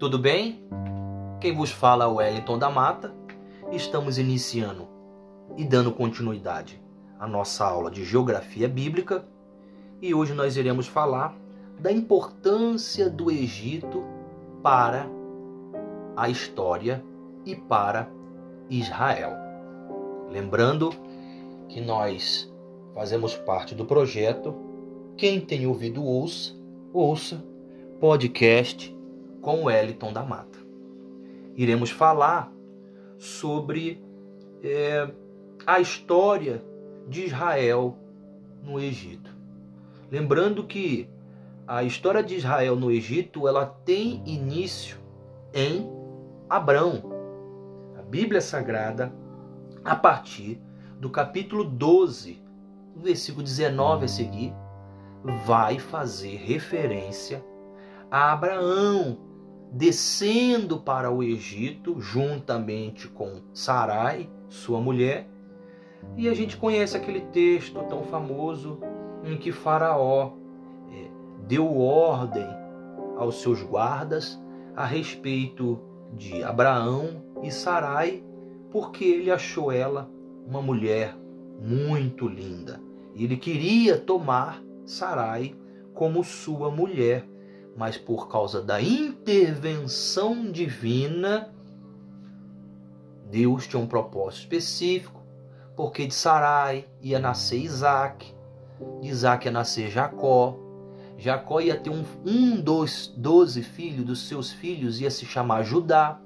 Tudo bem? Quem vos fala é o Wellington da Mata. Estamos iniciando e dando continuidade à nossa aula de Geografia Bíblica e hoje nós iremos falar da importância do Egito para a história e para Israel. Lembrando que nós fazemos parte do projeto Quem tem ouvido ouça, ouça podcast com Wellington da Mata. Iremos falar sobre é, a história de Israel no Egito. Lembrando que a história de Israel no Egito ela tem início em Abrão. A Bíblia Sagrada, a partir do capítulo 12, versículo 19 a seguir, vai fazer referência a Abraão descendo para o Egito juntamente com Sarai, sua mulher. E a gente conhece aquele texto tão famoso em que Faraó é, deu ordem aos seus guardas a respeito de Abraão e Sarai, porque ele achou ela uma mulher muito linda. Ele queria tomar Sarai como sua mulher mas por causa da intervenção divina, Deus tinha um propósito específico, porque de Sarai ia nascer Isaac, de Isaac ia nascer Jacó, Jacó ia ter um, um dos doze filhos, dos seus filhos ia se chamar Judá,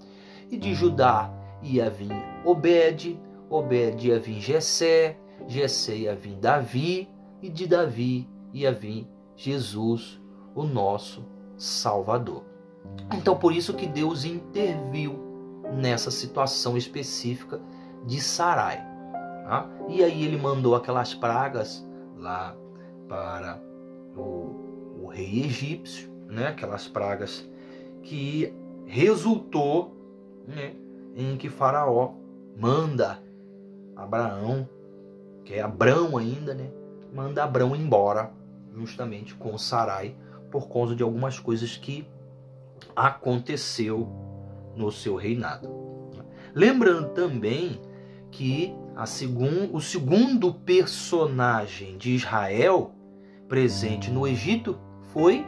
e de Judá ia vir Obed, Obed ia vir Jessé, Jessé ia vir Davi, e de Davi ia vir Jesus, o nosso Salvador. Então, por isso que Deus interviu nessa situação específica de Sarai. Tá? E aí ele mandou aquelas pragas lá para o, o rei egípcio, né? aquelas pragas que resultou né? em que Faraó manda Abraão, que é Abrão ainda, né? manda Abrão embora justamente com Sarai por causa de algumas coisas que aconteceu no seu reinado. Lembrando também que segun, o segundo personagem de Israel presente no Egito foi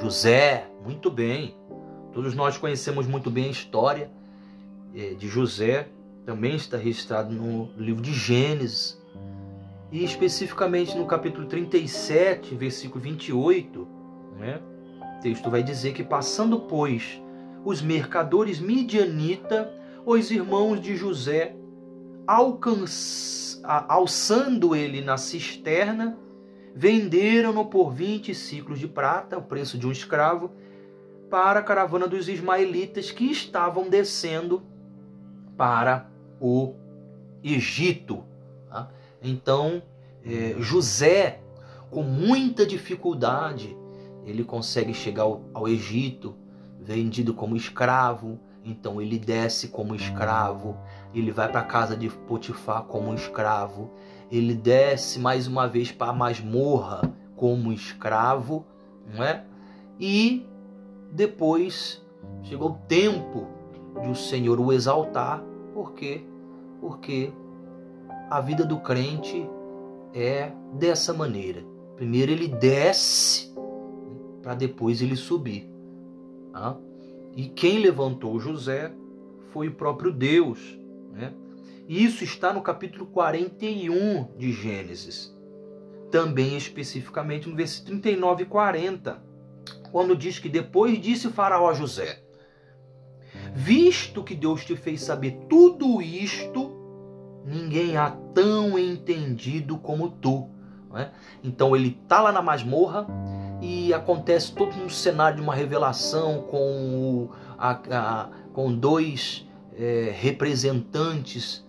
José. Muito bem. Todos nós conhecemos muito bem a história é, de José. Também está registrado no livro de Gênesis e especificamente no capítulo 37, versículo 28, né, o texto vai dizer que passando, pois, os mercadores midianita, os irmãos de José, alçando ele na cisterna, venderam-no por 20 ciclos de prata, o preço de um escravo, para a caravana dos ismaelitas que estavam descendo para o Egito. Então, é, José, com muita dificuldade, ele consegue chegar ao, Egito, vendido como escravo. Então ele desce como escravo, ele vai para a casa de Potifar como escravo, ele desce mais uma vez para a masmorra como escravo, não é? E depois chegou o tempo de o Senhor o exaltar, por quê? Porque a vida do crente é dessa maneira. Primeiro ele desce para depois ele subir. Tá? E quem levantou José foi o próprio Deus. Né? Isso está no capítulo 41 de Gênesis. Também especificamente no versículo 39 e 40, quando diz que depois disse Faraó a José: Visto que Deus te fez saber tudo isto, ninguém há tão entendido como tu. É? Então ele está lá na masmorra e acontece todo um cenário de uma revelação com, o, a, a, com dois é, representantes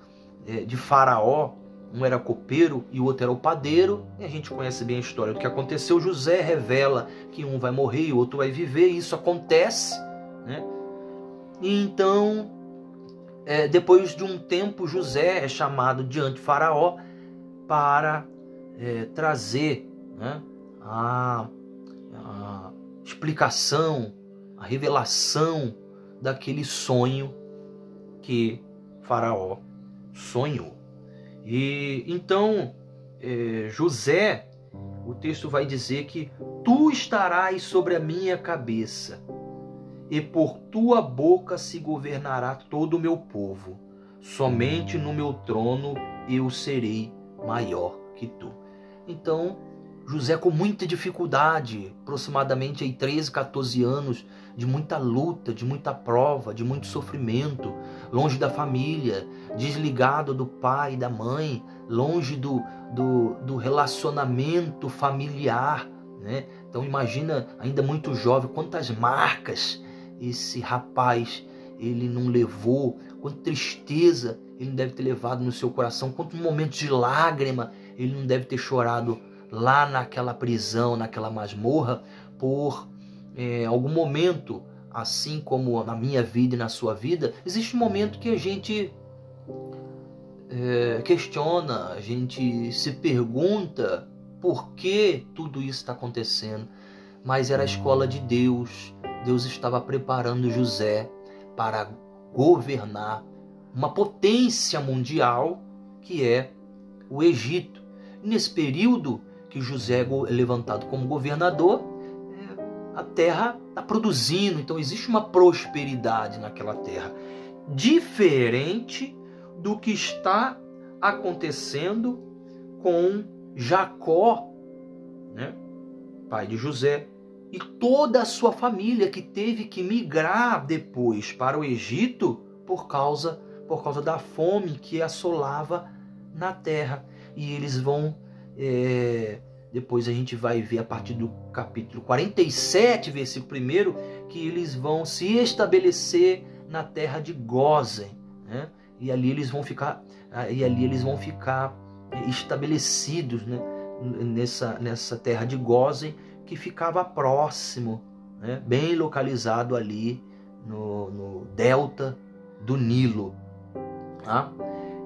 é, de Faraó. Um era copeiro e o outro era o padeiro. E a gente conhece bem a história do que aconteceu. José revela que um vai morrer e o outro vai viver. E isso acontece. Né? E então é, depois de um tempo, José é chamado diante de Faraó para é, trazer né, a, a, explicação a revelação daquele sonho que Faraó sonhou. E então é, José, o texto vai dizer que tu estarás sobre a minha cabeça, e por tua boca se governará todo o meu povo. Somente no meu trono eu serei maior que tu. Então, José com muita dificuldade, aproximadamente aí 13, 14 anos, de muita luta, de muita prova, de muito sofrimento, longe da família, desligado do pai e da mãe, longe do, do, do relacionamento familiar. Né? Então imagina, ainda muito jovem, quantas marcas esse rapaz ele não levou, quanta tristeza ele não deve ter levado no seu coração, quantos momentos de lágrima ele não deve ter chorado lá naquela prisão, naquela masmorra, por é, algum momento, assim como na minha vida e na sua vida, existe um momento que a gente é, questiona, a gente se pergunta por que tudo isso está acontecendo. Mas era a escola de Deus. Deus estava preparando José para governar uma potência mundial que é o Egito. Nesse período, que José é levantado como governador, é, a terra está produzindo, então existe uma prosperidade naquela terra, diferente do que está acontecendo com Jacó, né, pai de José, e toda a sua família que teve que migrar depois para o Egito por causa por causa da fome que assolava na terra e eles vão é, depois a gente vai ver a partir do capítulo 47, versículo 1, que eles vão se estabelecer na terra de Gozen, né? E ali eles vão ficar, ah, e ali eles vão ficar estabelecidos, né? Nessa, nessa terra de Gozen que ficava próximo, né? bem localizado ali no, no delta do Nilo. Tá?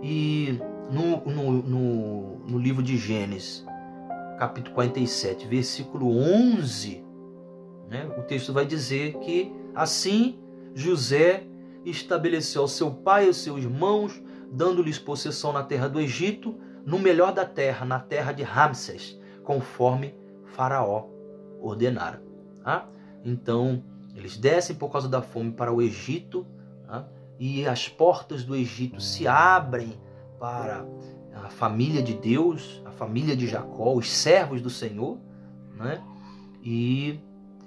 E no, no, no, no livro de Gênesis, capítulo 47, versículo 11, né, o texto vai dizer que assim José estabeleceu ao seu pai e aos seus irmãos, dando-lhes possessão na terra do Egito, no melhor da terra, na terra de Ramsés, conforme Faraó ordenara. Tá? Então, eles descem por causa da fome para o Egito, tá? e as portas do Egito se abrem para a família de Deus, a família de Jacó, os servos do Senhor, né? E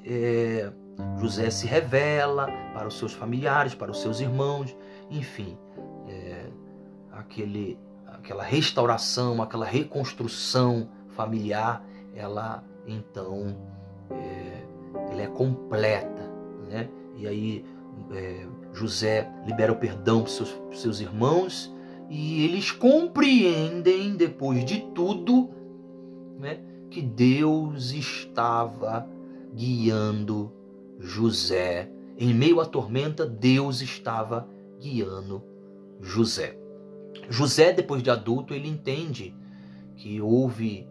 é, José se revela para os seus familiares, para os seus irmãos, enfim, é, aquele, aquela restauração, aquela reconstrução familiar, ela então é, ela é completa, né? E aí é, José libera o perdão para seus, seus irmãos e eles compreendem, depois de tudo, né, que Deus estava guiando José. Em meio à tormenta, Deus estava guiando José. José, depois de adulto, ele entende que houve,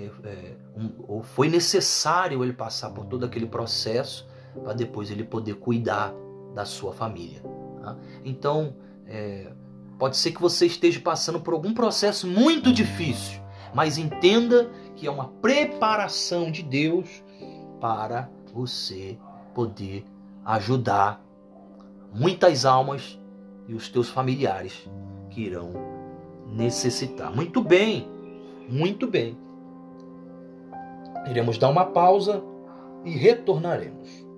é, é, um, foi necessário ele passar por todo aquele processo para depois ele poder cuidar da sua família. Tá? Então, é, Pode ser que você esteja passando por algum processo muito difícil, mas entenda que é uma preparação de Deus para você poder ajudar muitas almas e os teus familiares que irão necessitar. Muito bem, muito bem. Iremos dar uma pausa e retornaremos.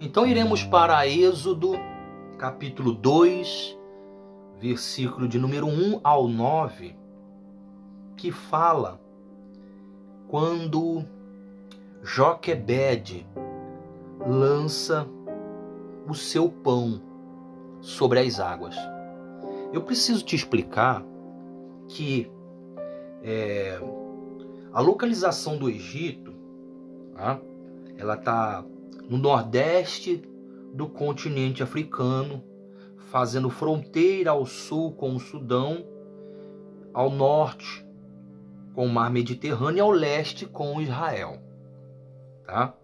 Então iremos para Êxodo, capítulo 2, versículo de número 1 ao 9, que fala quando Joquebede lança o seu pão sobre as águas. Eu preciso te explicar que é, a localização do Egito, tá? ela está no nordeste do continente africano, fazendo fronteira ao sul com o Sudão, ao norte com o mar Mediterrâneo e ao leste com Israel. Tá?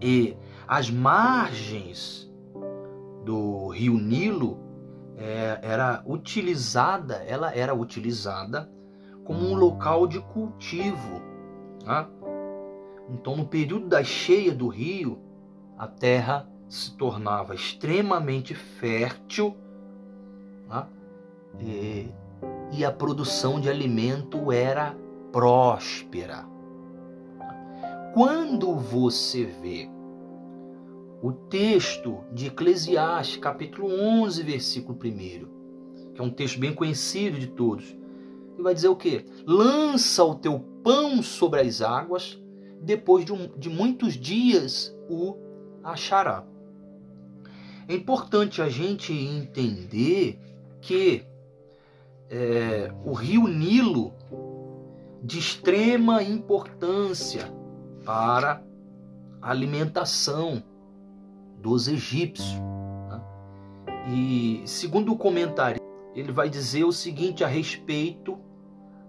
E as margens do rio Nilo é, era utilizada, ela era utilizada como um local de cultivo. Tá? Então, no período da cheia do rio, a terra se tornava extremamente fértil tá? e, e a produção de alimento era próspera. Quando você vê o texto de Eclesiastes, capítulo 11, versículo 1, que é um texto bem conhecido de todos, ele vai dizer o quê? Lança o teu pão sobre as águas, depois de, um, de muitos dias o achará. É importante a gente entender que é, o rio Nilo, de extrema importância, para a alimentação dos egípcios. Né? E segundo o comentário, ele vai dizer o seguinte a respeito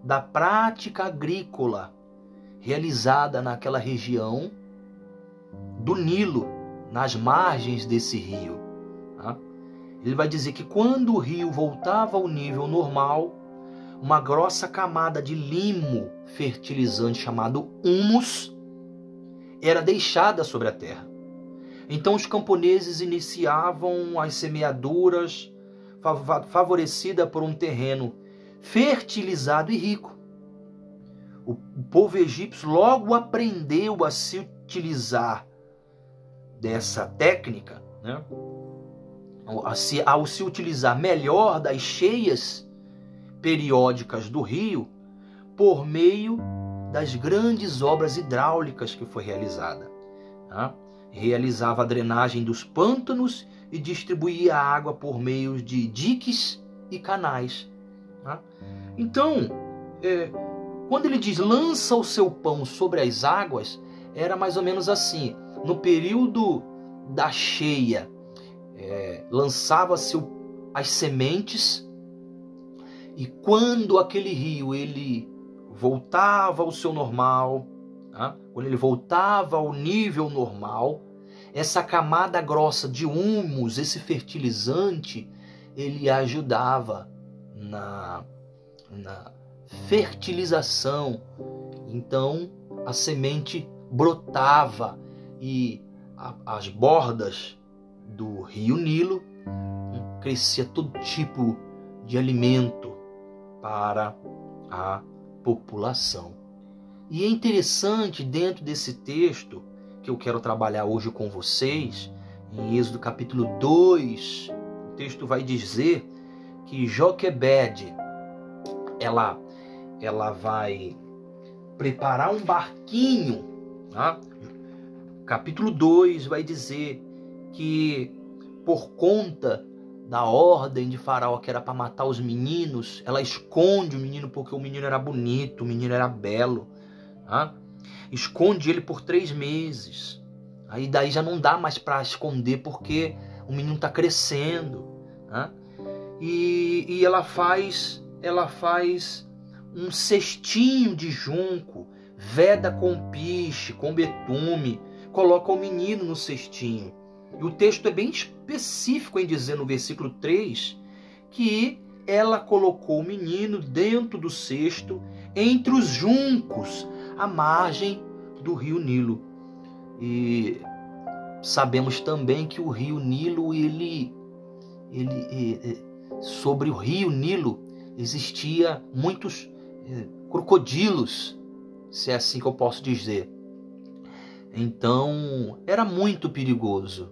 da prática agrícola realizada naquela região do Nilo, nas margens desse rio. Ele vai dizer que quando o rio voltava ao nível normal, uma grossa camada de limo fertilizante chamado humus era deixada sobre a terra. Então os camponeses iniciavam as semeaduras favorecida por um terreno fertilizado e rico. O povo egípcio logo aprendeu a se utilizar dessa técnica, né? Ao, se, utilizar melhor das cheias periódicas do rio, por meio das grandes obras hidráulicas que foi realizada. Tá? Realizava a drenagem dos pântanos e distribuía a água por meio de diques e canais. Tá? Então, é, quando ele diz lança o seu pão sobre as águas, era mais ou menos assim. No período da cheia, é, lançava-se as sementes e quando aquele rio ele voltava ao seu normal, tá? quando ele voltava ao nível normal, essa camada grossa de humus, esse fertilizante, ele ajudava na, na fertilização. Então a semente brotava e a, as bordas do rio Nilo crescia todo tipo de alimento para a população. E é interessante dentro desse texto que eu quero trabalhar hoje com vocês, em Êxodo capítulo 2, o texto vai dizer que Joquebed ela ela vai preparar um barquinho, tá? Capítulo 2 vai dizer que por conta da ordem de Faraó que era para matar os meninos, ela esconde o menino porque o menino era bonito, o menino era belo. Tá? Esconde ele por três meses. Aí daí já não dá mais para esconder porque o menino está crescendo. Tá? E, e ela faz, ela faz um cestinho de junco, veda com piche, com betume, coloca o menino no cestinho e o texto é bem específico em dizer no versículo 3 que ela colocou o menino dentro do cesto, entre os juncos, à margem do rio Nilo. E sabemos também que o rio Nilo, ele, ele sobre o rio Nilo existia muitos eh, crocodilos, se é assim que eu posso dizer. Então, era muito perigoso.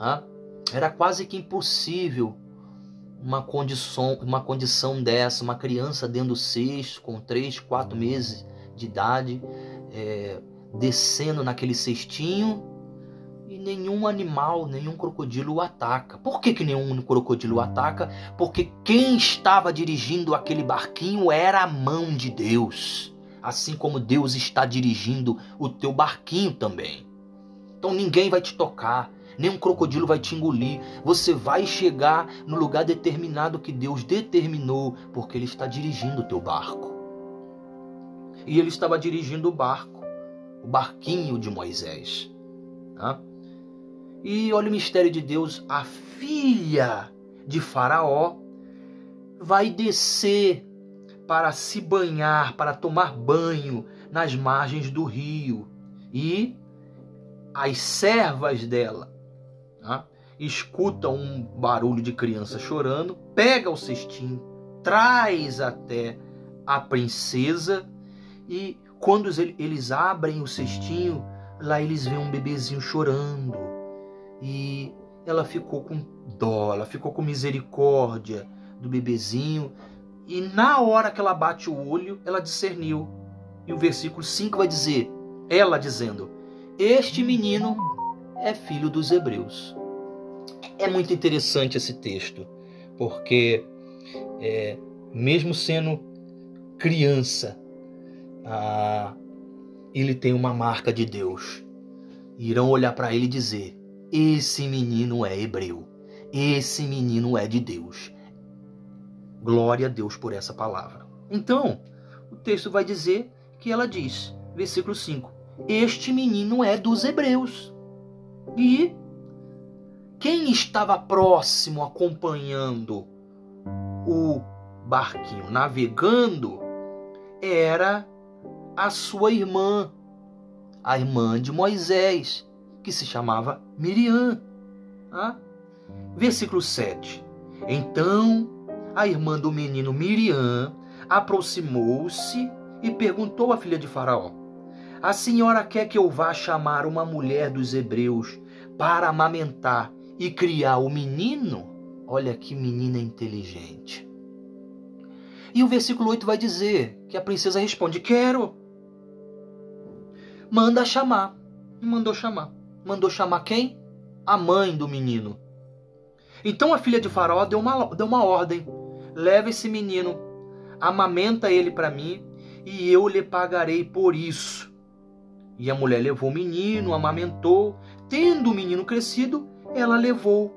Tá? Era quase que impossível uma condição, uma condição dessa, uma criança dentro do cesto, com 3, 4 meses de idade, é, descendo naquele cestinho e nenhum animal, nenhum crocodilo o ataca. Por que, que nenhum crocodilo o ataca? Porque quem estava dirigindo aquele barquinho era a mão de Deus. Assim como Deus está dirigindo o teu barquinho também. Então ninguém vai te tocar, nem um crocodilo vai te engolir. Você vai chegar no lugar determinado que Deus determinou, porque Ele está dirigindo o teu barco. E Ele estava dirigindo o barco, o barquinho de Moisés. Tá? E olha o mistério de Deus: a filha de Faraó vai descer para se banhar, para tomar banho nas margens do rio. E as servas dela escutam um barulho de criança chorando, pega o cestinho, traz até a princesa e quando eles abrem o cestinho, lá eles veem um bebezinho chorando. E ela ficou com dó, ela ficou com misericórdia do bebezinho. E na hora que ela bate o olho, ela discerniu. E o versículo 5 vai dizer: ela dizendo: Este menino é filho dos hebreus. É muito interessante esse texto, porque é, mesmo sendo criança, ah, ele tem uma marca de Deus. Irão olhar para ele e dizer: Esse menino é hebreu. Esse menino é de Deus. Glória a Deus por essa palavra. Então, o texto vai dizer que ela diz, versículo 5: Este menino é dos hebreus. E quem estava próximo acompanhando o barquinho navegando era a sua irmã, a irmã de Moisés, que se chamava Miriam. Ah? Versículo 7. Então a irmã do menino Miriam aproximou-se e perguntou à filha de Faraó: A senhora quer que eu vá chamar uma mulher dos hebreus para amamentar e criar o menino? Olha que menina inteligente. E o versículo 8 vai dizer que a princesa responde: Quero. Manda chamar. Mandou chamar. Mandou chamar quem? A mãe do menino. Então a filha de Faraó deu uma, deu uma ordem: leva esse menino, amamenta ele para mim, e eu lhe pagarei por isso. E a mulher levou o menino, amamentou. Tendo o menino crescido, ela levou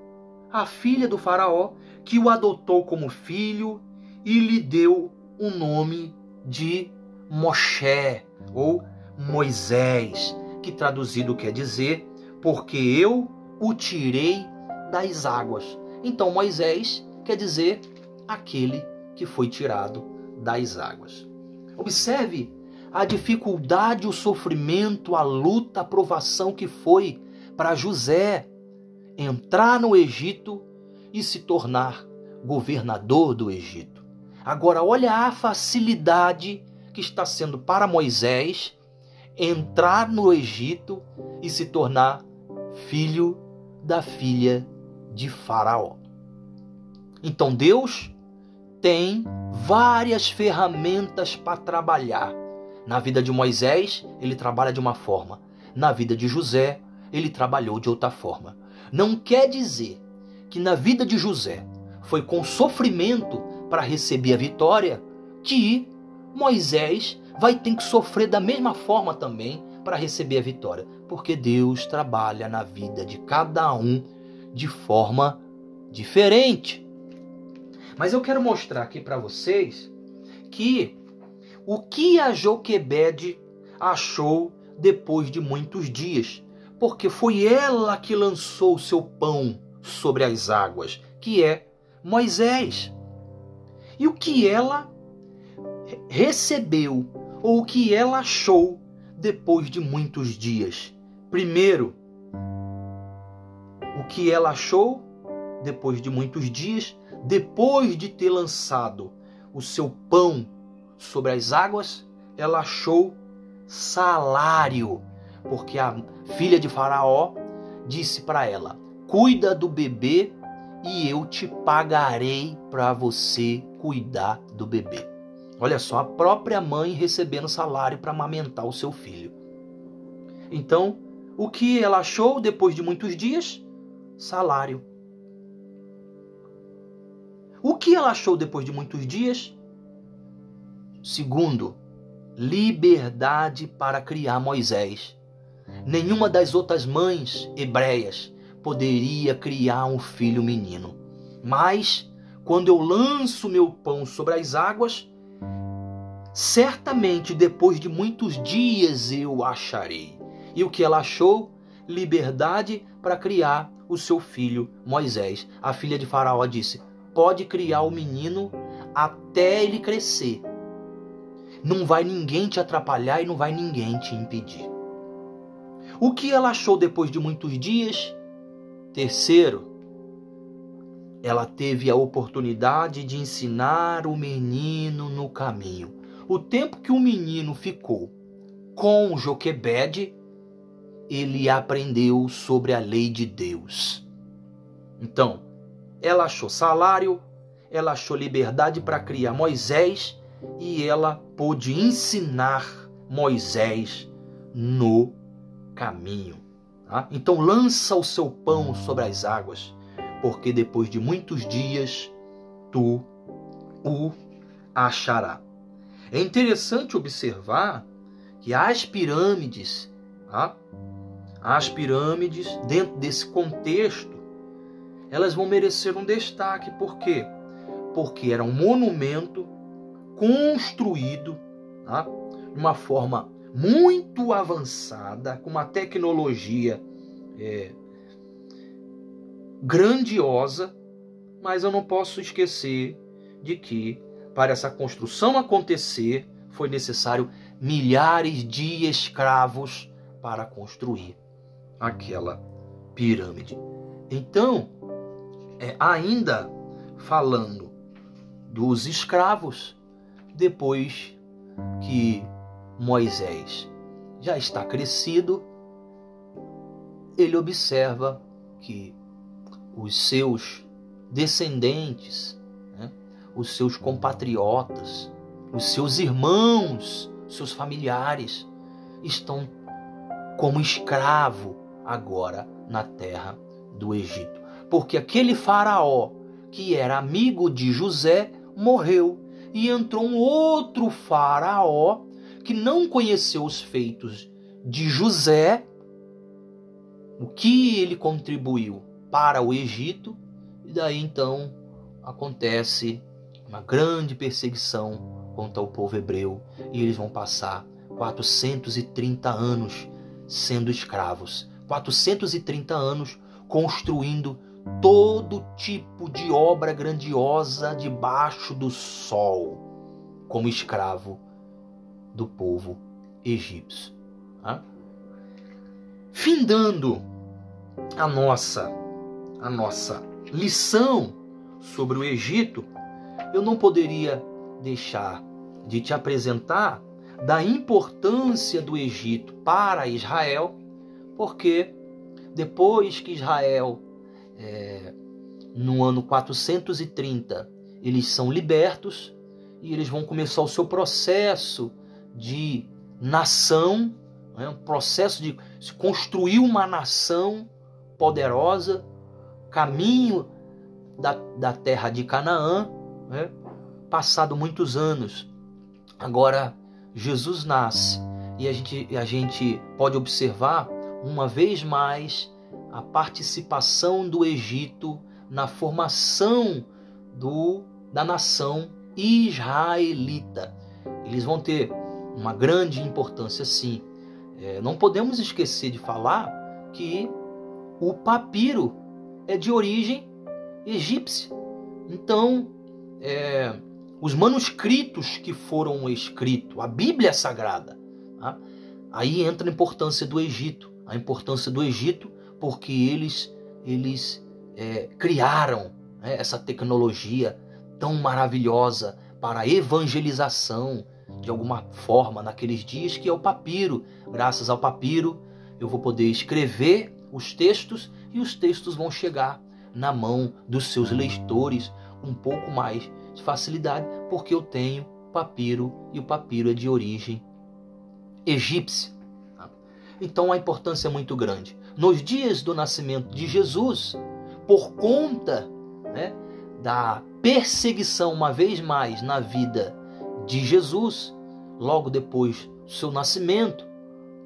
a filha do Faraó, que o adotou como filho e lhe deu o nome de Moshe ou Moisés, que traduzido quer dizer porque eu o tirei das águas. Então Moisés quer dizer aquele que foi tirado das águas. Observe a dificuldade, o sofrimento, a luta, a provação que foi para José entrar no Egito e se tornar governador do Egito. Agora, olha a facilidade que está sendo para Moisés entrar no Egito e se tornar filho da filha de Faraó. Então Deus tem várias ferramentas para trabalhar. Na vida de Moisés, ele trabalha de uma forma. Na vida de José, ele trabalhou de outra forma. Não quer dizer que na vida de José foi com sofrimento para receber a vitória que Moisés vai ter que sofrer da mesma forma também para receber a vitória, porque Deus trabalha na vida de cada um de forma diferente. Mas eu quero mostrar aqui para vocês que o que a Joquebede achou depois de muitos dias, porque foi ela que lançou o seu pão sobre as águas, que é Moisés. E o que ela recebeu ou o que ela achou depois de muitos dias? Primeiro, o que ela achou depois de muitos dias, depois de ter lançado o seu pão sobre as águas, ela achou salário, porque a filha de Faraó disse para ela: Cuida do bebê e eu te pagarei para você cuidar do bebê. Olha só, a própria mãe recebendo salário para amamentar o seu filho. Então, o que ela achou depois de muitos dias? Salário. O que ela achou depois de muitos dias? Segundo, liberdade para criar Moisés. Nenhuma das outras mães hebreias poderia criar um filho menino. Mas, quando eu lanço meu pão sobre as águas, certamente depois de muitos dias eu acharei. E o que ela achou? Liberdade para criar o seu filho Moisés. A filha de Faraó disse: Pode criar o menino até ele crescer. Não vai ninguém te atrapalhar e não vai ninguém te impedir. O que ela achou depois de muitos dias? Terceiro, ela teve a oportunidade de ensinar o menino no caminho. O tempo que o menino ficou com Joquebede, ele aprendeu sobre a lei de Deus. Então, ela achou salário, ela achou liberdade para criar Moisés e ela pôde ensinar Moisés no caminho. Tá? Então, lança o seu pão sobre as águas, porque depois de muitos dias tu o achará. É interessante observar que as pirâmides, tá? as pirâmides, dentro desse contexto, elas vão merecer um destaque. Por quê? Porque era um monumento construído tá? de uma forma muito avançada, com uma tecnologia é, grandiosa, mas eu não posso esquecer de que para essa construção acontecer foi necessário milhares de escravos para construir aquela pirâmide. Então, é, ainda falando dos escravos, depois que Moisés já está crescido, ele observa que os seus descendentes, né, os seus compatriotas, os seus irmãos, seus familiares estão como escravo agora na terra do Egito. Porque aquele faraó que era amigo de José morreu e entrou um outro faraó que não conheceu os feitos de José, o que ele contribuiu para o Egito, e daí então acontece uma grande perseguição contra o povo hebreu e eles vão passar 430 anos sendo escravos, 430 anos construindo todo tipo de obra grandiosa debaixo do sol, como escravo do povo egípcio. Tá? Findando a nossa a nossa lição sobre o Egito, eu não poderia deixar de te apresentar da importância do Egito para Israel, porque depois que Israel, é, no ano 430, eles são libertos e eles vão começar o seu processo de nação, né, um processo de construir uma nação poderosa, caminho da, da terra de Canaã, né, passado muitos anos. Agora Jesus nasce e a gente, a gente pode observar uma vez mais a participação do Egito na formação do, da nação israelita. Eles vão ter uma grande importância, sim. É, não podemos esquecer de falar que o papiro é de origem egípcia. Então, é, os manuscritos que foram escritos, a Bíblia Sagrada, tá? aí entra a importância do Egito. A importância do Egito porque eles, eles é, criaram né, essa tecnologia tão maravilhosa para evangelização de alguma forma naqueles dias, que é o papiro. Graças ao papiro, eu vou poder escrever os textos e os textos vão chegar na mão dos seus leitores um pouco mais de facilidade, porque eu tenho papiro e o papiro é de origem egípcia. Tá? Então a importância é muito grande. Nos dias do nascimento de Jesus, por conta né, da perseguição, uma vez mais, na vida de Jesus, logo depois do seu nascimento,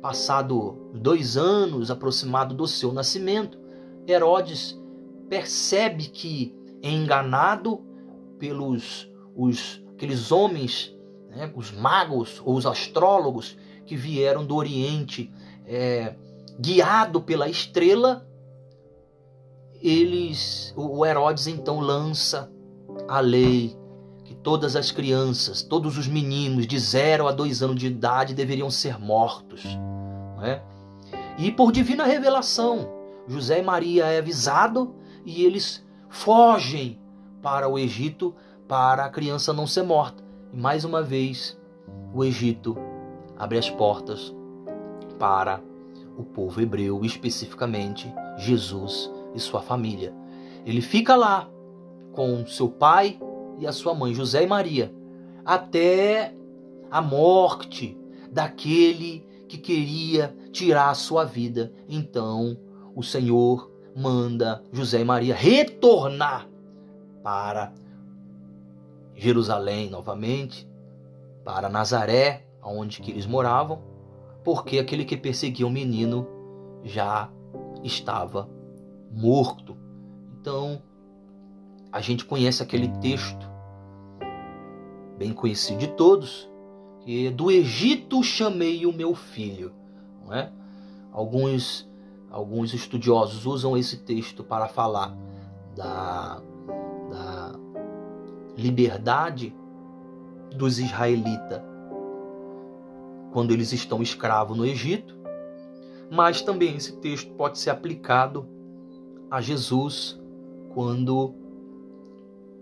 passado dois anos aproximado do seu nascimento, Herodes percebe que é enganado pelos os, aqueles homens, né, os magos ou os astrólogos que vieram do Oriente, é, guiado pela estrela, eles, o Herodes então lança a lei todas as crianças, todos os meninos de 0 a 2 anos de idade deveriam ser mortos. Né? E por divina revelação, José e Maria é avisado e eles fogem para o Egito para a criança não ser morta. E mais uma vez, o Egito abre as portas para o povo hebreu, especificamente Jesus e sua família. Ele fica lá com seu pai e a sua mãe, José e Maria, até a morte daquele que queria tirar a sua vida. Então, o Senhor manda José e Maria retornar para Jerusalém novamente, para Nazaré, onde que eles moravam, porque aquele que perseguia o menino já estava morto. Então, a gente conhece aquele texto bem conhecido de todos, que é do Egito chamei o meu filho, não é? Alguns alguns estudiosos usam esse texto para falar da, da liberdade dos israelitas quando eles estão escravos no Egito, mas também esse texto pode ser aplicado a Jesus quando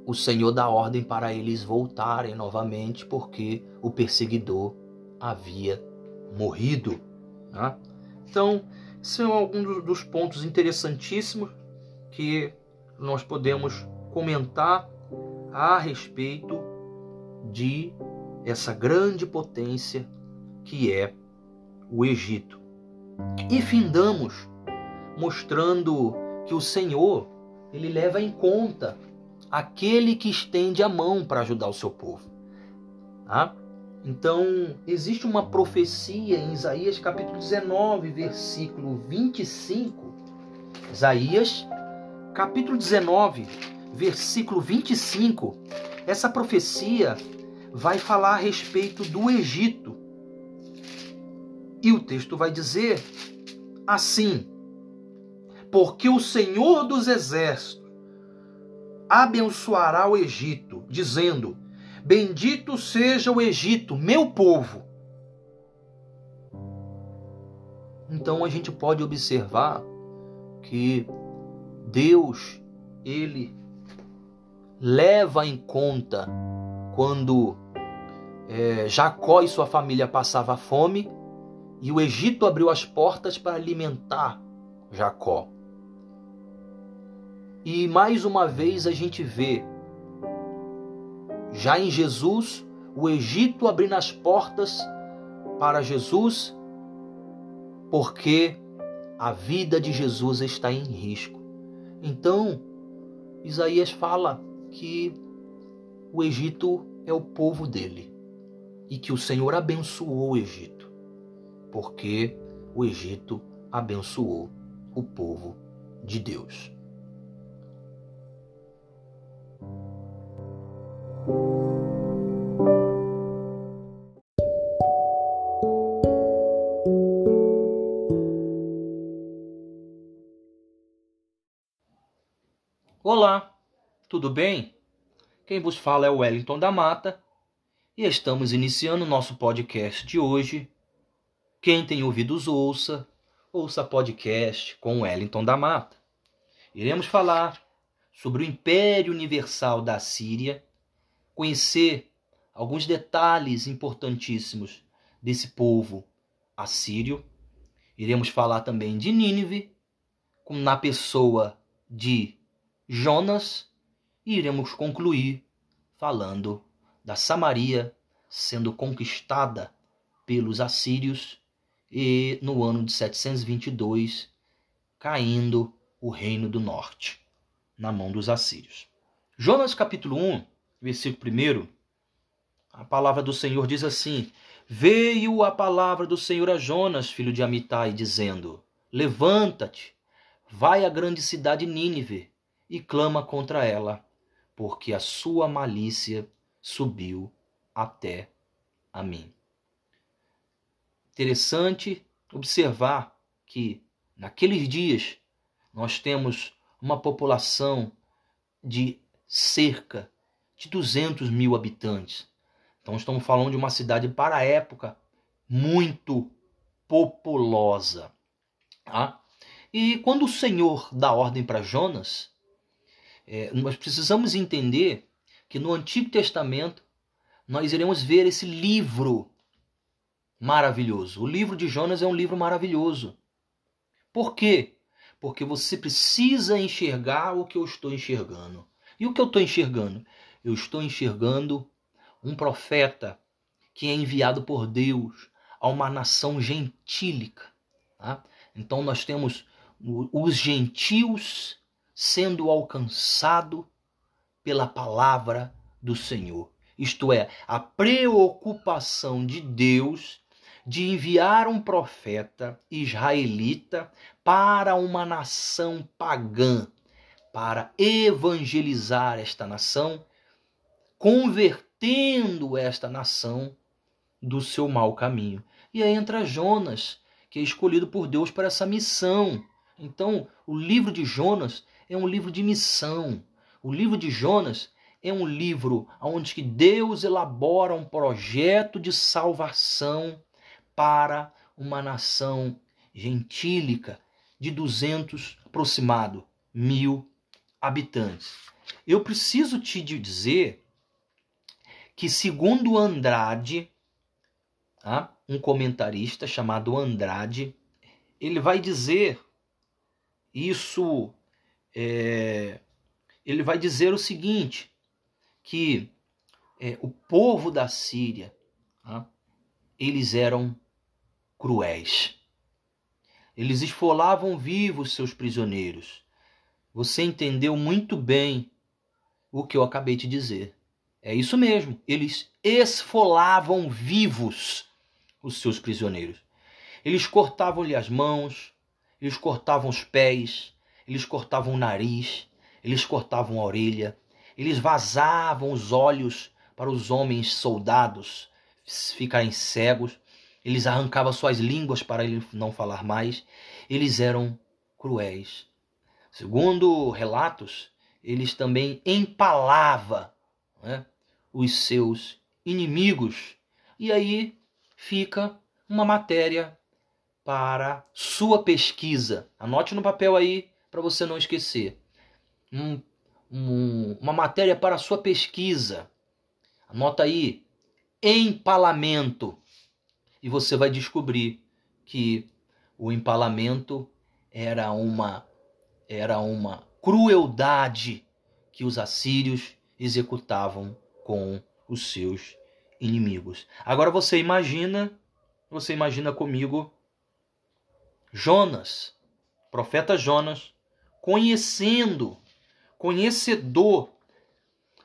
o Senhor dá ordem para eles voltarem novamente porque o perseguidor havia morrido. Né? Então, são alguns dos pontos interessantíssimos que nós podemos comentar a respeito de essa grande potência que é o Egito. E findamos mostrando que o Senhor, ele leva em conta aquele que estende a mão para ajudar o seu povo. Tá? Então, existe uma profecia em Isaías capítulo 19, versículo 25. Isaías capítulo 19, versículo 25. Essa profecia vai falar a respeito do Egito. E o texto vai dizer assim: Porque o Senhor dos exércitos abençoará o Egito, dizendo: Bendito seja o Egito, meu povo. Então a gente pode observar que Deus, ele leva em conta quando é, Jacó e sua família passavam fome e o Egito abriu as portas para alimentar Jacó. E mais uma vez a gente vê, já em Jesus, o Egito abrindo as portas para Jesus, porque a vida de Jesus está em risco. Então, Isaías fala que o Egito é o povo dele e que o Senhor abençoou o Egito, porque o Egito abençoou o povo de Deus. Olá, tudo bem? Quem vos fala é o Wellington da Mata e estamos iniciando nosso podcast de hoje. Quem tem ouvidos ouça, ouça podcast com Wellington da Mata. Iremos falar sobre o Império Universal da Síria, conhecer alguns detalhes importantíssimos desse povo assírio. Iremos falar também de Nínive, na pessoa de Jonas, e iremos concluir falando da Samaria sendo conquistada pelos assírios e no ano de 722 caindo o reino do norte na mão dos assírios. Jonas capítulo 1, versículo 1, a palavra do Senhor diz assim: Veio a palavra do Senhor a Jonas, filho de Amitai, dizendo: Levanta-te, vai à grande cidade Nínive e clama contra ela, porque a sua malícia subiu até a mim. Interessante observar que naqueles dias nós temos uma população de cerca de 200 mil habitantes. Então estamos falando de uma cidade para a época muito populosa. Tá? E quando o Senhor dá ordem para Jonas, é, nós precisamos entender que no Antigo Testamento nós iremos ver esse livro maravilhoso. O livro de Jonas é um livro maravilhoso. Por quê? Porque você precisa enxergar o que eu estou enxergando. E o que eu estou enxergando? Eu estou enxergando um profeta que é enviado por Deus a uma nação gentílica. Tá? Então nós temos os gentios sendo alcançado pela palavra do Senhor. Isto é, a preocupação de Deus de enviar um profeta israelita para uma nação pagã, para evangelizar esta nação, convertendo esta nação do seu mau caminho. E aí entra Jonas, que é escolhido por Deus para essa missão. Então, o livro de Jonas é um livro de missão. O livro de Jonas é um livro onde Deus elabora um projeto de salvação para uma nação gentílica de 200 aproximado mil habitantes. Eu preciso te dizer que segundo Andrade, tá? um comentarista chamado Andrade, ele vai dizer isso, é, ele vai dizer o seguinte, que é, o povo da Síria, tá? eles eram cruéis. Eles esfolavam vivos seus prisioneiros. Você entendeu muito bem o que eu acabei de dizer. É isso mesmo. Eles esfolavam vivos os seus prisioneiros. Eles cortavam-lhe as mãos, eles cortavam os pés, eles cortavam o nariz, eles cortavam a orelha, eles vazavam os olhos para os homens soldados ficarem cegos, eles arrancavam suas línguas para ele não falar mais. Eles eram cruéis. Segundo relatos, eles também empalava né, os seus inimigos. E aí fica uma matéria para sua pesquisa. Anote no papel aí para você não esquecer. Um, um, uma matéria para sua pesquisa. Anota aí. Empalamento e você vai descobrir que o empalamento era uma era uma crueldade que os assírios executavam com os seus inimigos. Agora você imagina, você imagina comigo Jonas, profeta Jonas, conhecendo, conhecedor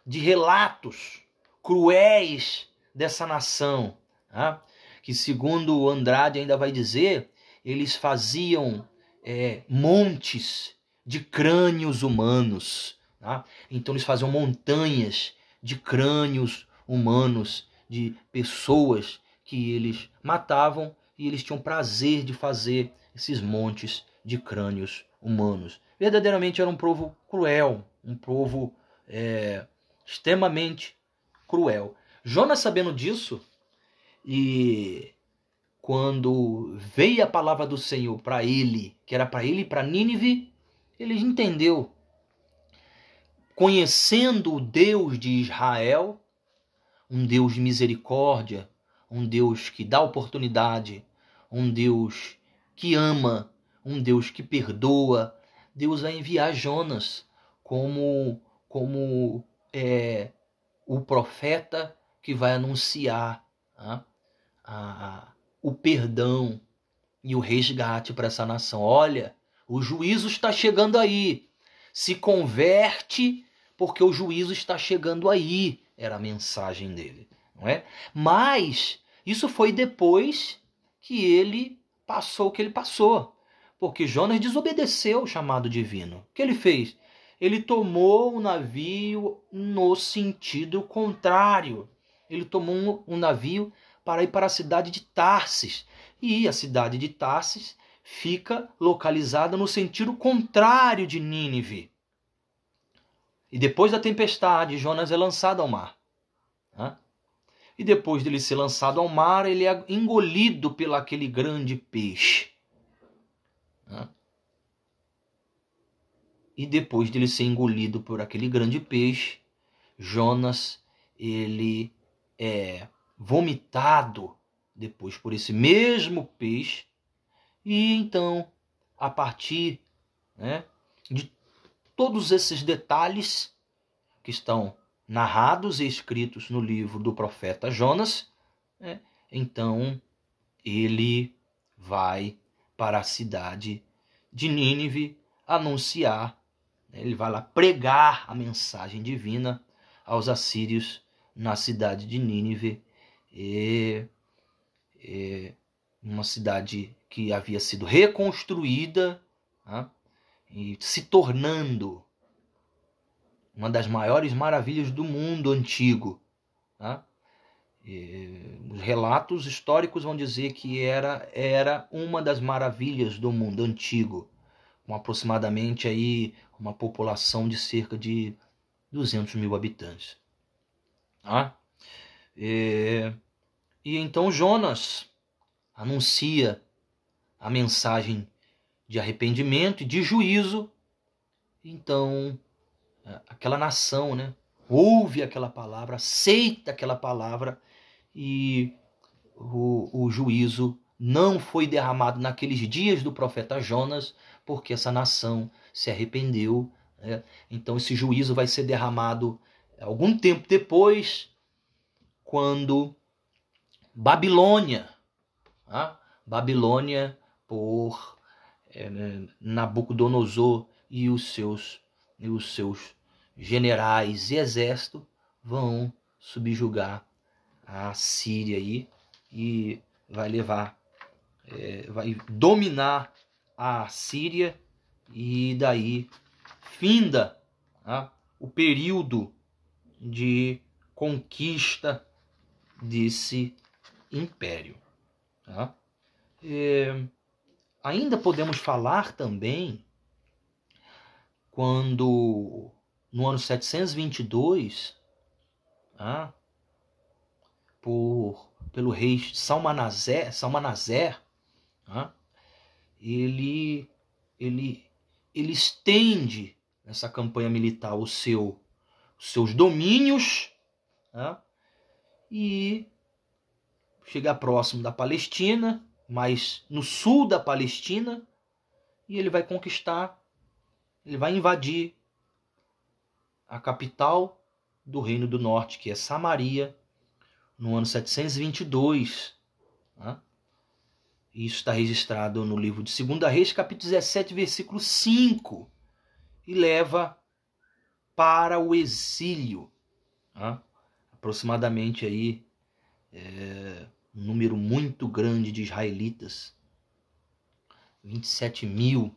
de relatos cruéis dessa nação, tá? que, segundo Andrade ainda vai dizer, eles faziam é, montes de crânios humanos. Tá? Então, eles faziam montanhas de crânios humanos, de pessoas que eles matavam e eles tinham prazer de fazer esses montes de crânios humanos. Verdadeiramente era um povo cruel, um povo é, extremamente cruel. Jonas, sabendo disso, e quando veio a palavra do Senhor para ele, que era para ele e para Nínive, ele entendeu. Conhecendo o Deus de Israel, um Deus de misericórdia, um Deus que dá oportunidade, um Deus que ama, um Deus que perdoa, Deus vai enviar Jonas como como é, o profeta que vai anunciar tá? a, o perdão e o resgate para essa nação. Olha, o juízo está chegando aí. Se converte, porque o juízo está chegando aí. Era a mensagem dele, não é? Mas Isso foi depois que ele passou o que ele passou. Porque Jonas desobedeceu o chamado divino. O que ele fez? Ele tomou o navio no sentido contrário. Ele tomou um, navio para ir para a cidade de Tarsis. E a cidade de Tarsis fica localizada no sentido contrário de Nínive. E depois da tempestade, Jonas é lançado ao mar. E depois dele ser lançado ao mar, ele é engolido pelo aquele grande peixe. E depois dele ser engolido por aquele grande peixe, Jonas ele é vomitado depois por esse mesmo peixe. E então, a partir né, de todos esses detalhes que estão narrados e escritos no livro do profeta Jonas, né, então ele vai para a cidade de Nínive anunciar, ele vai lá pregar a mensagem divina aos assírios na cidade de Nínive, e, e uma cidade que havia sido reconstruída né, e se tornando uma das maiores maravilhas do mundo antigo. Né? os relatos históricos vão dizer que era, era uma das maravilhas do mundo antigo, com aproximadamente aí uma população de cerca de 200 mil habitantes. Tá? E, e então Jonas anuncia a mensagem de arrependimento e de juízo. Então, aquela nação, né, ouve aquela palavra, aceita aquela palavra e o, o juízo não foi derramado naqueles dias do profeta Jonas, porque essa nação se arrependeu. Né? Então, esse juízo vai ser derramado algum tempo depois, quando Babilônia, tá? Babilônia por é, Nabucodonosor e os seus e os seus generais e exército vão subjugar a Síria aí e vai levar, é, vai dominar a Síria e daí finda tá? o período de conquista desse império. Tá? É, ainda podemos falar também quando no ano 722 tá? por pelo rei Salmanazer, Salmanazer né? Ele, ele, ele estende nessa campanha militar o seu, os seus domínios né? e chega próximo da Palestina, mas no sul da Palestina, e ele vai conquistar, ele vai invadir a capital do Reino do Norte, que é Samaria, no ano 722. Né? Isso está registrado no livro de 2 Reis, capítulo 17, versículo 5. E leva para o exílio. Né? Aproximadamente aí é, um número muito grande de israelitas. 27 mil.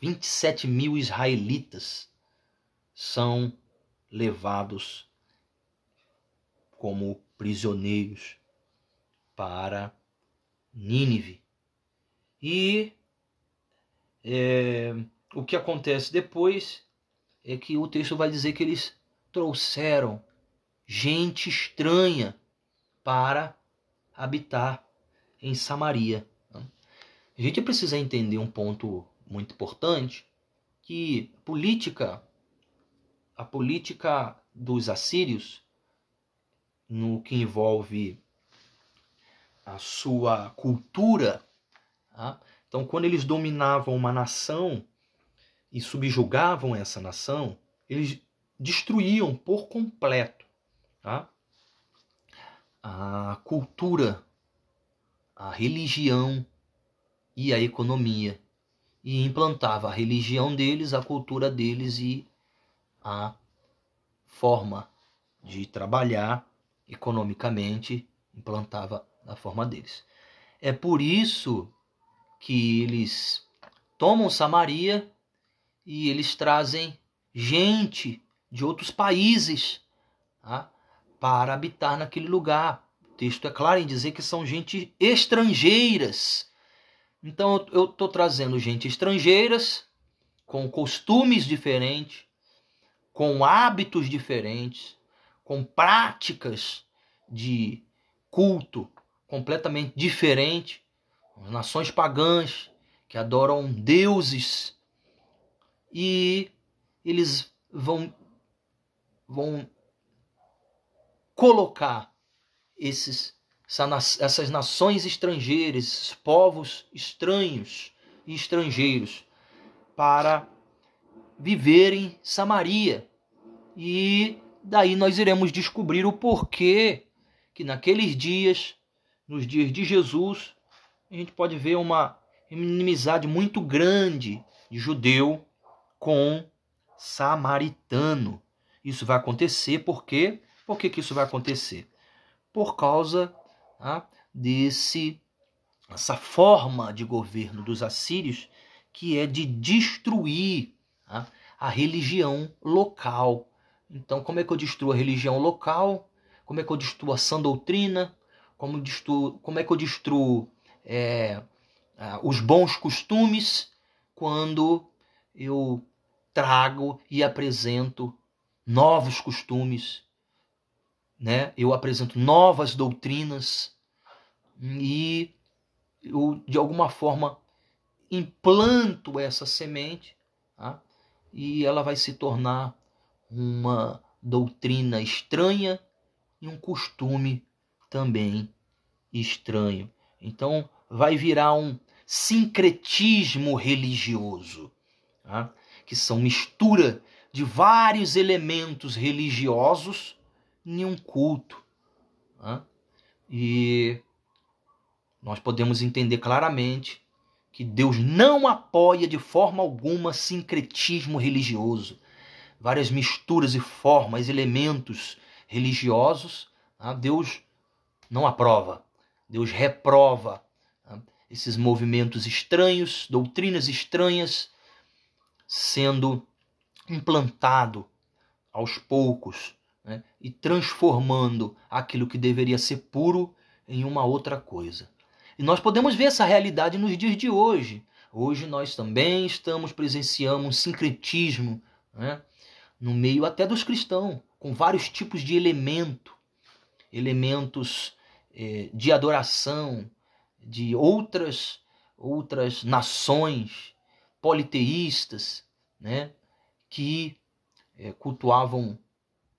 27 mil israelitas são levados como prisioneiros para Nínive. E é, o que acontece depois é que o texto vai dizer que eles trouxeram gente estranha para habitar em Samaria. A gente precisa entender um ponto muito importante que política a política dos assírios no que envolve a sua cultura. Tá? Então, quando eles dominavam uma nação e subjugavam essa nação, eles destruíam por completo tá? a cultura, a religião e a economia. E implantava a religião deles, a cultura deles e a forma de trabalhar economicamente implantava da forma deles. É por isso que eles tomam Samaria e eles trazem gente de outros países tá? para habitar naquele lugar. O texto é claro em dizer que são gente estrangeiras. Então eu estou trazendo gente estrangeiras com costumes diferentes, com hábitos diferentes, com práticas de culto completamente diferentes, nações pagãs que adoram deuses e eles vão vão colocar esses essas nações estrangeiras, esses povos estranhos e estrangeiros para viver em Samaria. E daí nós iremos descobrir o porquê que naqueles dias, nos dias de Jesus, a gente pode ver uma inimizade muito grande de judeu com samaritano. Isso vai acontecer por quê? Por que, que isso vai acontecer? Por causa tá, desse essa forma de governo dos assírios que é de destruir tá? a religião local. Então, como é que eu destruo a religião local? Como é que eu destruo a sã doutrina? Como, destruo, como é que eu destruo é, os bons costumes? Quando eu trago e apresento novos costumes, né? eu apresento novas doutrinas e eu, de alguma forma, implanto essa semente tá? e ela vai se tornar uma doutrina estranha e um costume também estranho. Então vai virar um sincretismo religioso, tá? que são mistura de vários elementos religiosos em um culto. Tá? E nós podemos entender claramente que Deus não apoia de forma alguma sincretismo religioso, várias misturas e formas, elementos religiosos. Tá? Deus não aprova, Deus reprova tá? esses movimentos estranhos, doutrinas estranhas sendo implantado aos poucos né? e transformando aquilo que deveria ser puro em uma outra coisa. E nós podemos ver essa realidade nos dias de hoje. Hoje nós também estamos presenciando um sincretismo né? no meio até dos cristãos, com vários tipos de elemento, elementos eh, de adoração de outras outras nações politeístas, né? que eh, cultuavam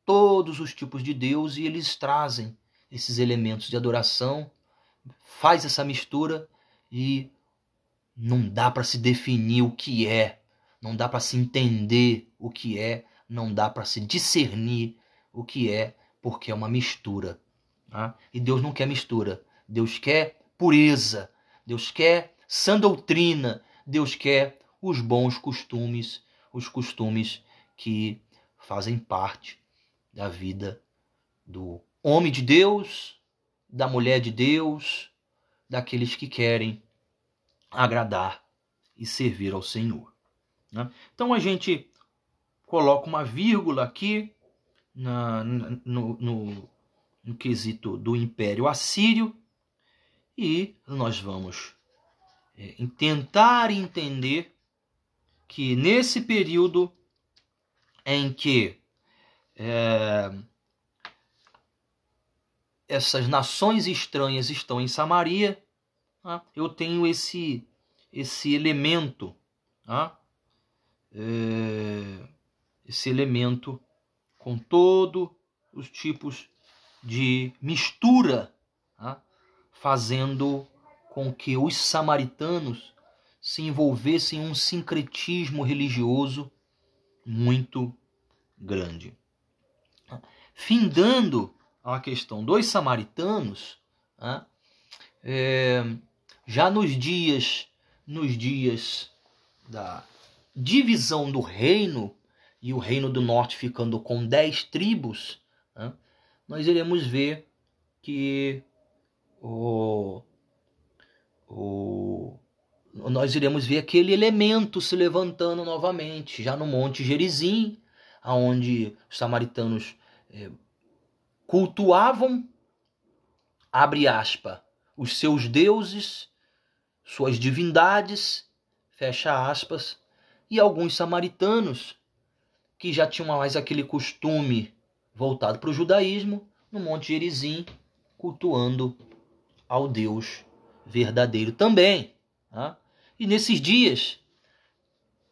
todos os tipos de Deus e eles trazem esses elementos de adoração faz essa mistura e não dá para se definir o que é, não dá para se entender o que é, não dá para se discernir o que é, porque é uma mistura. Tá? E Deus não quer mistura, Deus quer pureza, Deus quer sã doutrina, Deus quer os bons costumes, os costumes que fazem parte da vida do homem de Deus, da mulher de Deus, daqueles que querem agradar e servir ao Senhor. Né? Então a gente coloca uma vírgula aqui na, no, no, no quesito do Império Assírio e nós vamos é, tentar entender que nesse período em que é, essas nações estranhas estão em Samaria, tá? eu tenho esse, esse elemento, tá? é, esse elemento com todos os tipos de mistura, tá? fazendo com que os samaritanos se envolvessem em um sincretismo religioso muito grande. Findando a questão dos samaritanos, né? é, já nos dias, nos dias da divisão do reino e o reino do norte ficando com dez tribos, né? nós iremos ver que o, o, nós iremos ver aquele elemento se levantando novamente, já no Monte Gerizim, aonde os samaritanos é, cultuavam, abre aspa, os seus deuses, suas divindades, fecha aspas, e alguns samaritanos que já tinham mais aquele costume voltado para o judaísmo, no Monte Gerizim, cultuando ao Deus verdadeiro também. Tá? E nesses dias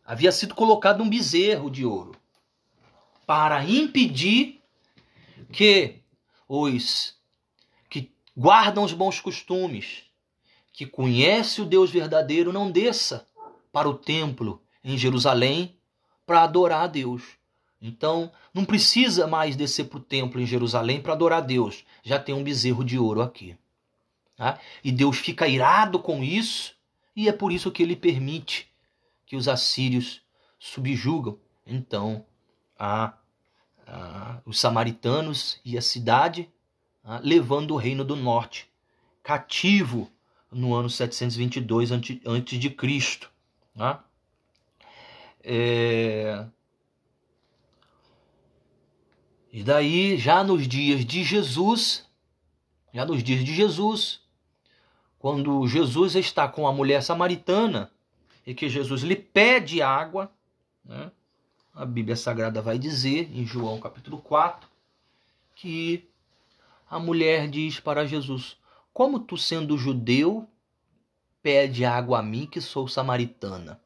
havia sido colocado um bezerro de ouro para impedir que os que guardam os bons costumes, que conhece o Deus verdadeiro, não desça para o templo em Jerusalém para adorar a Deus. Então, não precisa mais descer para o templo em Jerusalém para adorar a Deus. Já tem um bezerro de ouro aqui. Tá? E Deus fica irado com isso, e é por isso que ele permite que os assírios subjugam então a, a os samaritanos e a cidade, tá? levando o reino do norte cativo no ano 722 antes de Cristo. Tá? É... E daí, já nos dias de Jesus, já nos dias de Jesus, quando Jesus está com a mulher samaritana e que Jesus lhe pede água, né? a Bíblia Sagrada vai dizer, em João capítulo 4, que a mulher diz para Jesus: Como tu, sendo judeu, pede água a mim, que sou samaritana?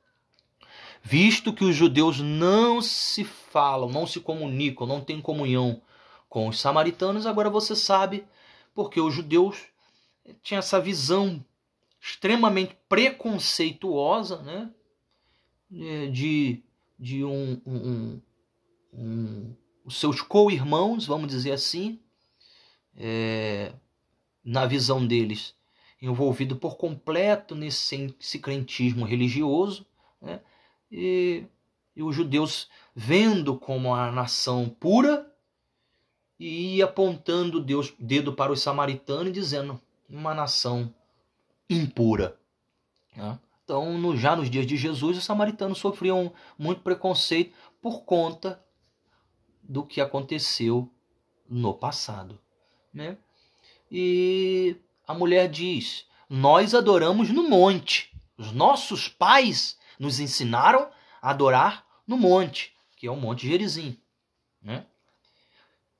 Visto que os judeus não se falam, não se comunicam, não têm comunhão com os samaritanos, agora você sabe porque os judeus tinham essa visão extremamente preconceituosa né, é, de, de um, um, um, os seus co-irmãos, vamos dizer assim, é, na visão deles, envolvido por completo nesse secretismo religioso, né, e, e os judeus vendo como a nação pura e apontando Deus dedo para os samaritanos dizendo uma nação impura. Né? Então, no, já nos dias de Jesus, os samaritanos sofriam muito preconceito por conta do que aconteceu no passado. Né? E a mulher diz: Nós adoramos no monte. Os nossos pais nos ensinaram a adorar no monte, que é o Monte Gerizim. Né?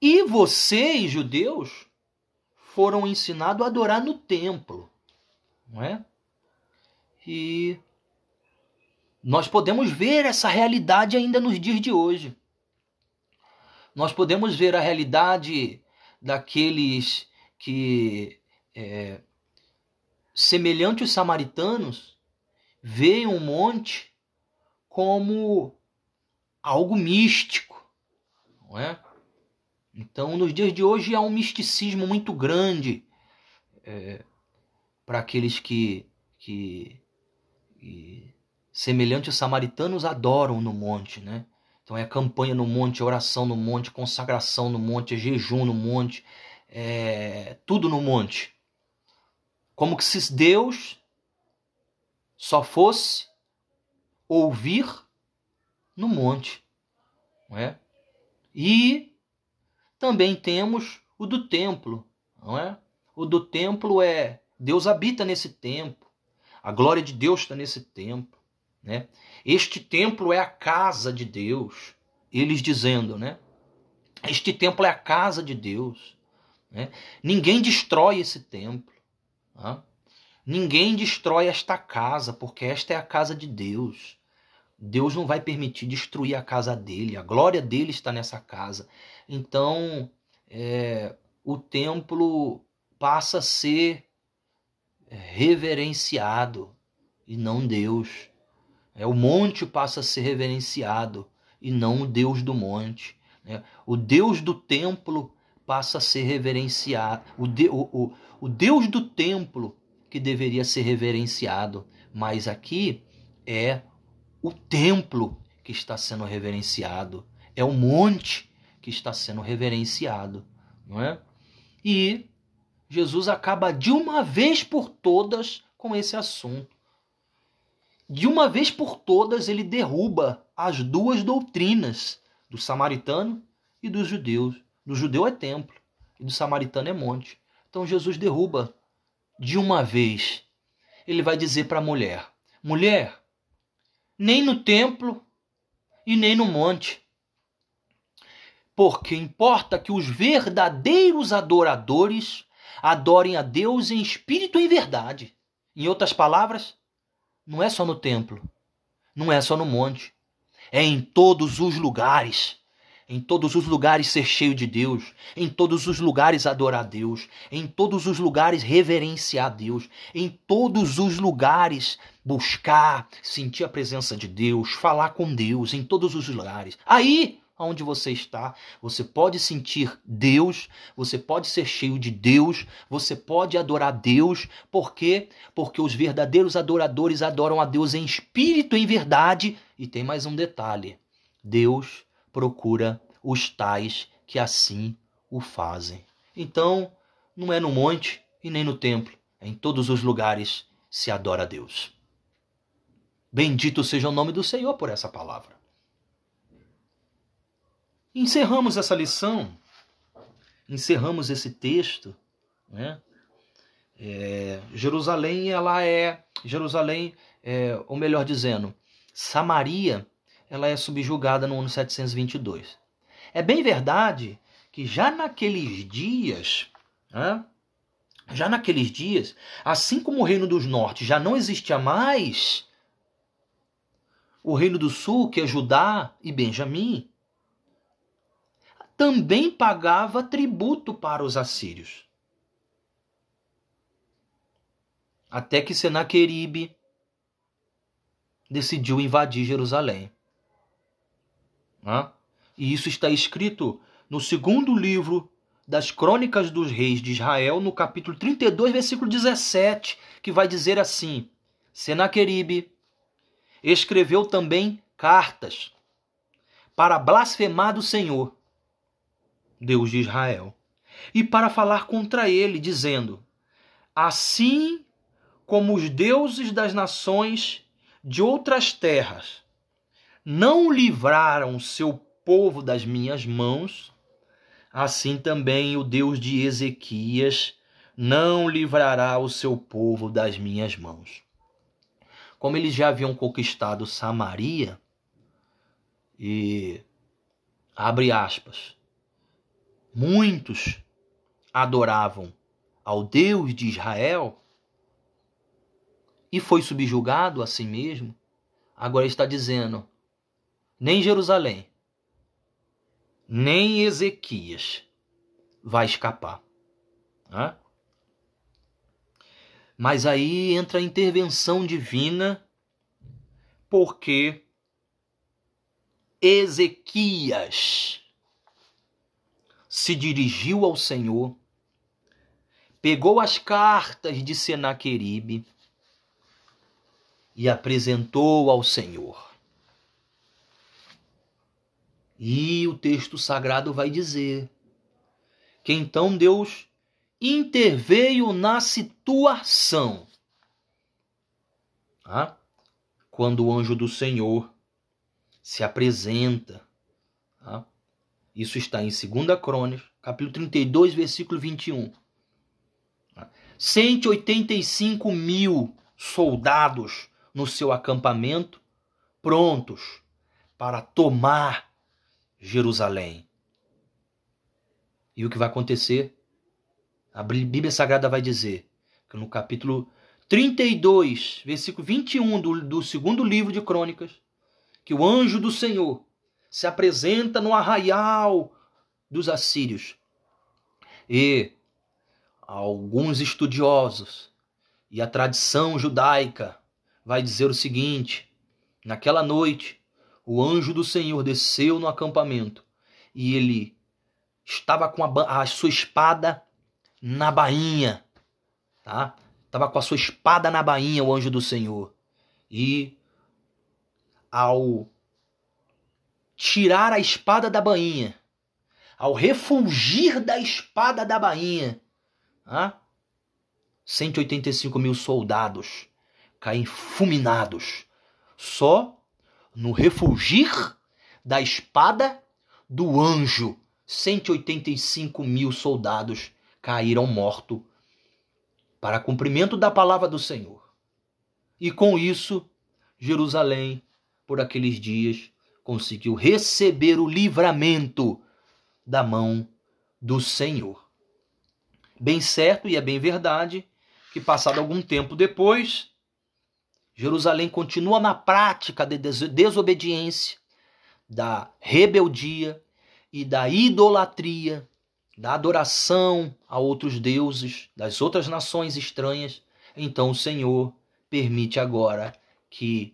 E vocês, judeus, foram ensinados a adorar no templo. Não é? E nós podemos ver essa realidade ainda nos dias de hoje. Nós podemos ver a realidade daqueles que, é, semelhante aos samaritanos, veem um monte como algo místico, não é? Então, nos dias de hoje há um misticismo muito grande é, para aqueles que, que, que, semelhante aos samaritanos, adoram no monte, né? Então é campanha no monte, oração no monte, consagração no monte, é jejum no monte, é tudo no monte. Como que se Deus só fosse ouvir no monte. Não é? E também temos o do templo. Não é? O do templo é Deus habita nesse templo. A glória de Deus está nesse templo. Né? Este templo é a casa de Deus. Eles dizendo, né? Este templo é a casa de Deus. Né? Ninguém destrói esse templo. Tá? Ninguém destrói esta casa, porque esta é a casa de Deus. Deus não vai permitir destruir a casa dele, a glória dele está nessa casa. Então, é, o templo passa a ser reverenciado e não Deus. É, o monte passa a ser reverenciado e não o Deus do monte. Né? O Deus do templo passa a ser reverenciado. O, de, o, o, o Deus do templo que deveria ser reverenciado, mas aqui é o templo que está sendo reverenciado, é o monte que está sendo reverenciado, não é? E Jesus acaba de uma vez por todas com esse assunto. De uma vez por todas, ele derruba as duas doutrinas do samaritano e dos judeus. Do judeu é templo e do samaritano é monte. Então Jesus derruba de uma vez. Ele vai dizer para a mulher: mulher, nem no templo e nem no monte. Porque importa que os verdadeiros adoradores adorem a Deus em espírito e em verdade. Em outras palavras, não é só no templo, não é só no monte, é em todos os lugares. Em todos os lugares ser cheio de Deus, em todos os lugares adorar Deus, em todos os lugares reverenciar Deus, em todos os lugares buscar, sentir a presença de Deus, falar com Deus, em todos os lugares. Aí onde você está, você pode sentir Deus, você pode ser cheio de Deus, você pode adorar Deus, por quê? Porque os verdadeiros adoradores adoram a Deus em espírito e em verdade. E tem mais um detalhe: Deus procura os tais que assim o fazem. Então, não é no monte e nem no templo, é em todos os lugares se adora a Deus. Bendito seja o nome do Senhor por essa palavra. Encerramos essa lição, encerramos esse texto, né? É, Jerusalém, ela é Jerusalém, é, ou melhor dizendo, Samaria, ela é subjugada no ano 722. É bem verdade que já naqueles dias, né? já naqueles dias, assim como o reino dos norte já não existia mais, o reino do sul, que é Judá e Benjamim, também pagava tributo para os assírios. Até que Senaqueribe decidiu invadir Jerusalém. E isso está escrito no segundo livro das Crônicas dos Reis de Israel, no capítulo 32, versículo 17, que vai dizer assim: Senaqueribe escreveu também cartas para blasfemar do Senhor Deus de Israel, e para falar contra ele, dizendo: Assim como os deuses das nações de outras terras não livraram seu povo das minhas mãos, assim também o Deus de Ezequias não livrará o seu povo das minhas mãos. Como eles já haviam conquistado Samaria, e abre aspas, muitos adoravam ao Deus de Israel e foi subjugado a si mesmo, agora está dizendo: nem Jerusalém, nem Ezequias vai escapar. Mas aí entra a intervenção divina, porque Ezequias se dirigiu ao Senhor, pegou as cartas de Senaqueribe e apresentou ao Senhor. E o texto sagrado vai dizer que então Deus interveio na situação. Ah, quando o anjo do Senhor se apresenta ah, isso está em 2 Crônicas, capítulo 32, versículo 21. 185 mil soldados no seu acampamento, prontos para tomar Jerusalém. E o que vai acontecer? A Bíblia Sagrada vai dizer que no capítulo 32, versículo 21 do, do segundo livro de Crônicas, que o anjo do Senhor se apresenta no arraial dos assírios. E alguns estudiosos e a tradição judaica vai dizer o seguinte: naquela noite, o anjo do Senhor desceu no acampamento e ele estava com a, a sua espada na bainha, tá? Estava com a sua espada na bainha, o anjo do Senhor. E ao tirar a espada da bainha, ao refulgir da espada da bainha, ah, 185 mil soldados caem fulminados só no refugir da espada do anjo. 185 mil soldados caíram mortos para cumprimento da palavra do Senhor. E com isso, Jerusalém, por aqueles dias, conseguiu receber o livramento da mão do Senhor. Bem certo e é bem verdade que, passado algum tempo depois, Jerusalém continua na prática de desobediência, da rebeldia e da idolatria, da adoração a outros deuses, das outras nações estranhas. Então o Senhor permite agora que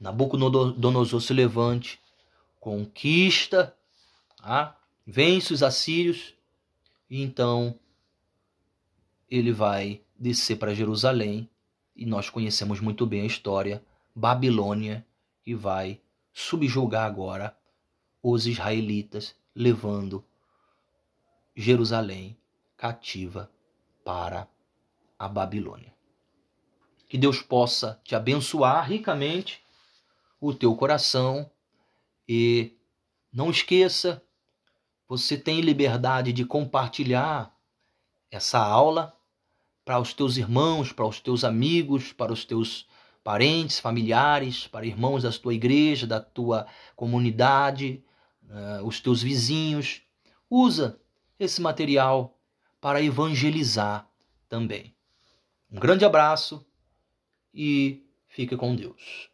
Nabucodonosor se levante, conquista, ah, vence os assírios, e então ele vai descer para Jerusalém, e nós conhecemos muito bem a história, Babilônia, e vai subjugar agora os israelitas, levando Jerusalém cativa para a Babilônia. Que Deus possa te abençoar ricamente o teu coração. E não esqueça, você tem liberdade de compartilhar essa aula para os teus irmãos, para os teus amigos, para os teus parentes, familiares, para irmãos da tua igreja, da tua comunidade, uh, os teus vizinhos. Usa esse material para evangelizar também. Um grande abraço e fique com Deus.